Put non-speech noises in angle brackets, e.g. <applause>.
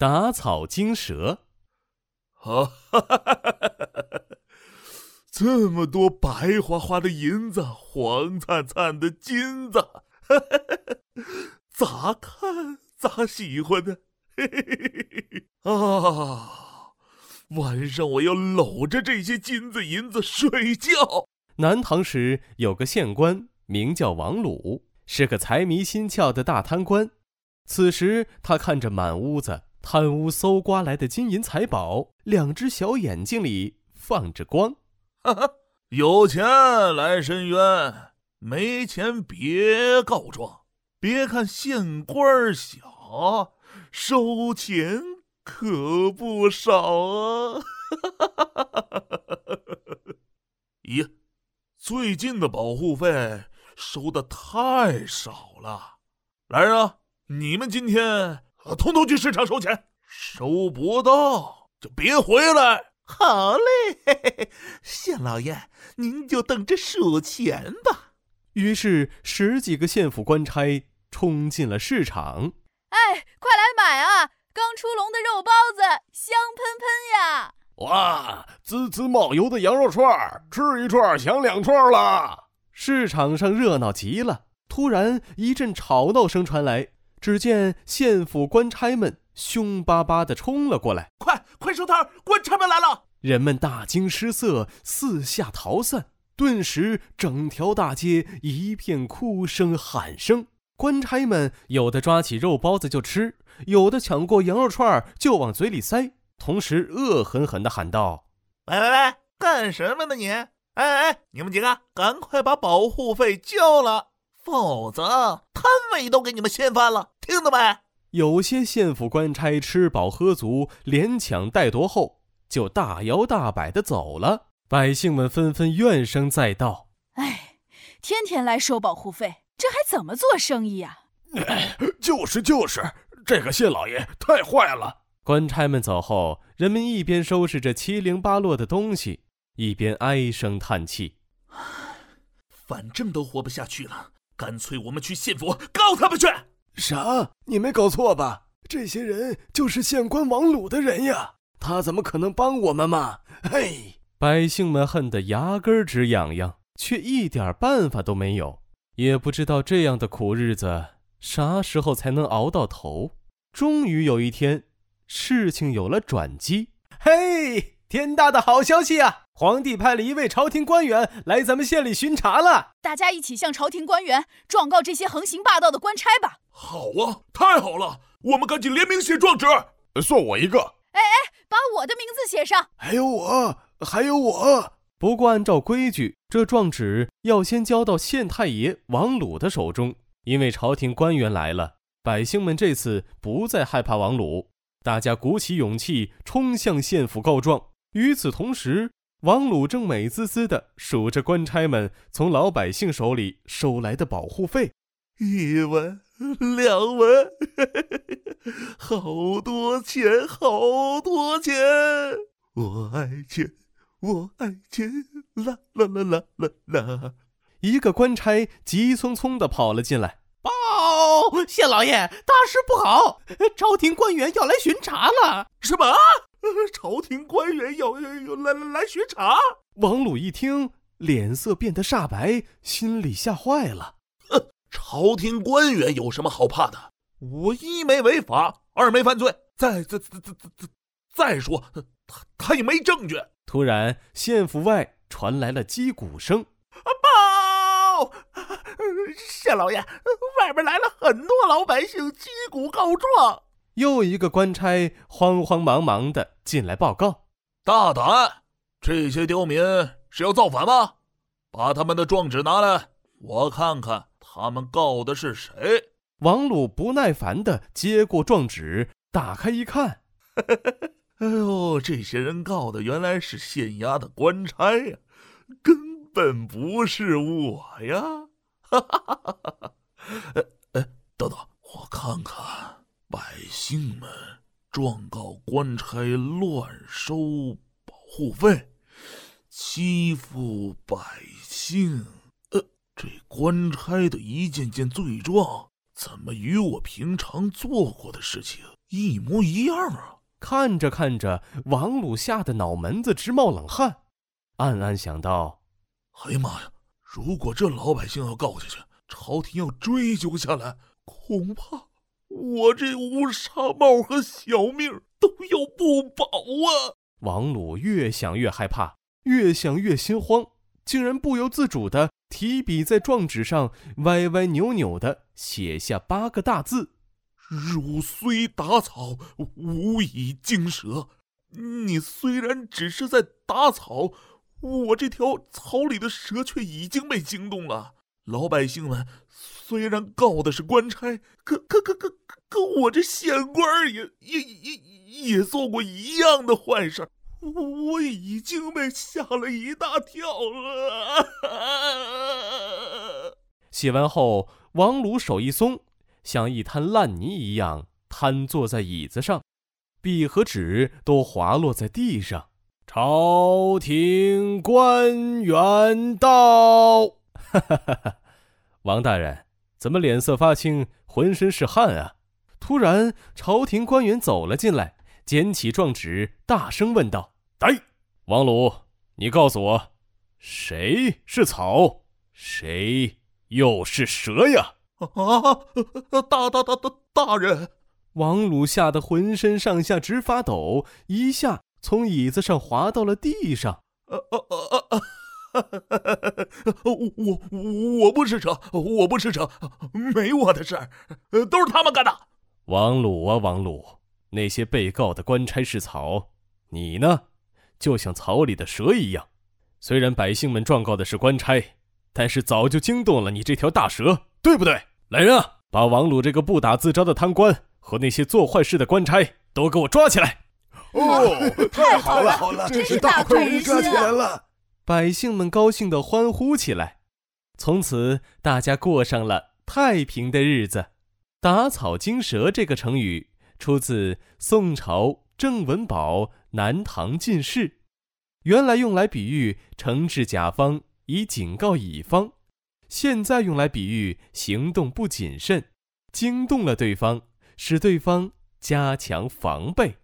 打草惊蛇。啊，<laughs> 这么多白花花的银子，黄灿灿的金子，<laughs> 咋看咋喜欢呢？<laughs> 啊，晚上我要搂着这些金子银子睡觉。南唐时有个县官，名叫王鲁，是个财迷心窍的大贪官。此时他看着满屋子贪污搜刮来的金银财宝，两只小眼睛里放着光。哈哈，有钱来申冤，没钱别告状。别看县官小，收钱可不少啊！<laughs> 咦？最近的保护费收的太少了，来人啊！你们今天通通去市场收钱，收不到就别回来。好嘞，嘿嘿县老爷，您就等着数钱吧。于是十几个县府官差冲进了市场。哎，快来买啊！刚出笼的肉包子，香喷喷呀！哇，滋滋冒油的羊肉串儿，吃一串想两串了。市场上热闹极了。突然一阵吵闹声传来，只见县府官差们凶巴巴地冲了过来。快快收摊，官差们来了！人们大惊失色，四下逃散。顿时，整条大街一片哭声喊声。官差们有的抓起肉包子就吃，有的抢过羊肉串就往嘴里塞。同时，恶狠狠地喊道：“喂喂喂，干什么呢你？哎哎，你们几个赶快把保护费交了，否则摊位都给你们掀翻了！听到没？”有些县府官差吃饱喝足，连抢带夺后，就大摇大摆的走了。百姓们纷纷怨声载道：“哎，天天来收保护费，这还怎么做生意呀？”“ <coughs> 就是就是，这个县老爷太坏了。”官差们走后，人们一边收拾着七零八落的东西，一边唉声叹气：“反正都活不下去了，干脆我们去县府告他们去。”“啥？你没搞错吧？这些人就是县官王鲁的人呀，他怎么可能帮我们嘛？”嘿，百姓们恨得牙根直痒痒，却一点办法都没有，也不知道这样的苦日子啥时候才能熬到头。终于有一天。事情有了转机，嘿，天大的好消息啊！皇帝派了一位朝廷官员来咱们县里巡查了。大家一起向朝廷官员状告这些横行霸道的官差吧！好啊，太好了，我们赶紧联名写状纸。算我一个。哎哎，把我的名字写上。还有我，还有我。不过按照规矩，这状纸要先交到县太爷王鲁的手中。因为朝廷官员来了，百姓们这次不再害怕王鲁。大家鼓起勇气冲向县府告状。与此同时，王鲁正美滋滋地数着官差们从老百姓手里收来的保护费：一文、两文，好多钱，好多钱！我爱钱，我爱钱！啦啦啦啦啦啦！一个官差急匆匆地跑了进来。报，谢老爷，大事不好！朝廷官员要来巡查了。什么？<laughs> 朝廷官员要要来来巡查？王鲁一听，脸色变得煞白，心里吓坏了。哼，朝廷官员有什么好怕的？我一没违法，二没犯罪，再再再再再再说，他他也没证据。突然，县府外传来了击鼓声。报，县老爷。外边来了很多老百姓击鼓告状，又一个官差慌慌忙忙的进来报告：大胆！这些刁民是要造反吗？把他们的状纸拿来，我看看他们告的是谁。王鲁不耐烦的接过状纸，打开一看，哎呦，这些人告的原来是县衙的官差呀，根本不是我呀！哈哈哈哈哈。哎哎，等等，我看看，百姓们状告官差乱收保护费，欺负百姓。呃，这官差的一件件罪状，怎么与我平常做过的事情一模一样啊！看着看着，王鲁吓得脑门子直冒冷汗，暗暗想到：“哎呀妈呀！如果这老百姓要告下去，朝廷要追究下来，恐怕我这乌纱帽和小命都要不保啊！”王鲁越想越害怕，越想越心慌，竟然不由自主的提笔在状纸上歪歪扭扭的写下八个大字。汝虽打草，无以惊蛇。你虽然只是在打草，我这条草里的蛇却已经被惊动了。老百姓们虽然告的是官差，可可可可可我这县官也也也也做过一样的坏事，我已经被吓了一大跳了。<laughs> 写完后，王鲁手一松。像一滩烂泥一样瘫坐在椅子上，笔和纸都滑落在地上。朝廷官员到！哈哈哈哈！王大人，怎么脸色发青，浑身是汗啊？突然，朝廷官员走了进来，捡起状纸，大声问道：“哎，王鲁，你告诉我，谁是草，谁又是蛇呀？”啊！大大大大大人，王鲁吓得浑身上下直发抖，一下从椅子上滑到了地上。呃呃呃呃，<laughs> 我我我不是蛇，我不是蛇，没我的事儿，都是他们干的。王鲁啊，王鲁，那些被告的官差是草，你呢，就像草里的蛇一样。虽然百姓们状告的是官差，但是早就惊动了你这条大蛇，对不对？来人啊！把王鲁这个不打自招的贪官和那些做坏事的官差都给我抓起来！哦，太好了，好了，真是大快人抓起来了！百姓们高兴地欢呼起来。从此，大家过上了太平的日子。打草惊蛇这个成语出自宋朝郑文宝《南唐进士》，原来用来比喻惩治甲方以警告乙方。现在用来比喻行动不谨慎，惊动了对方，使对方加强防备。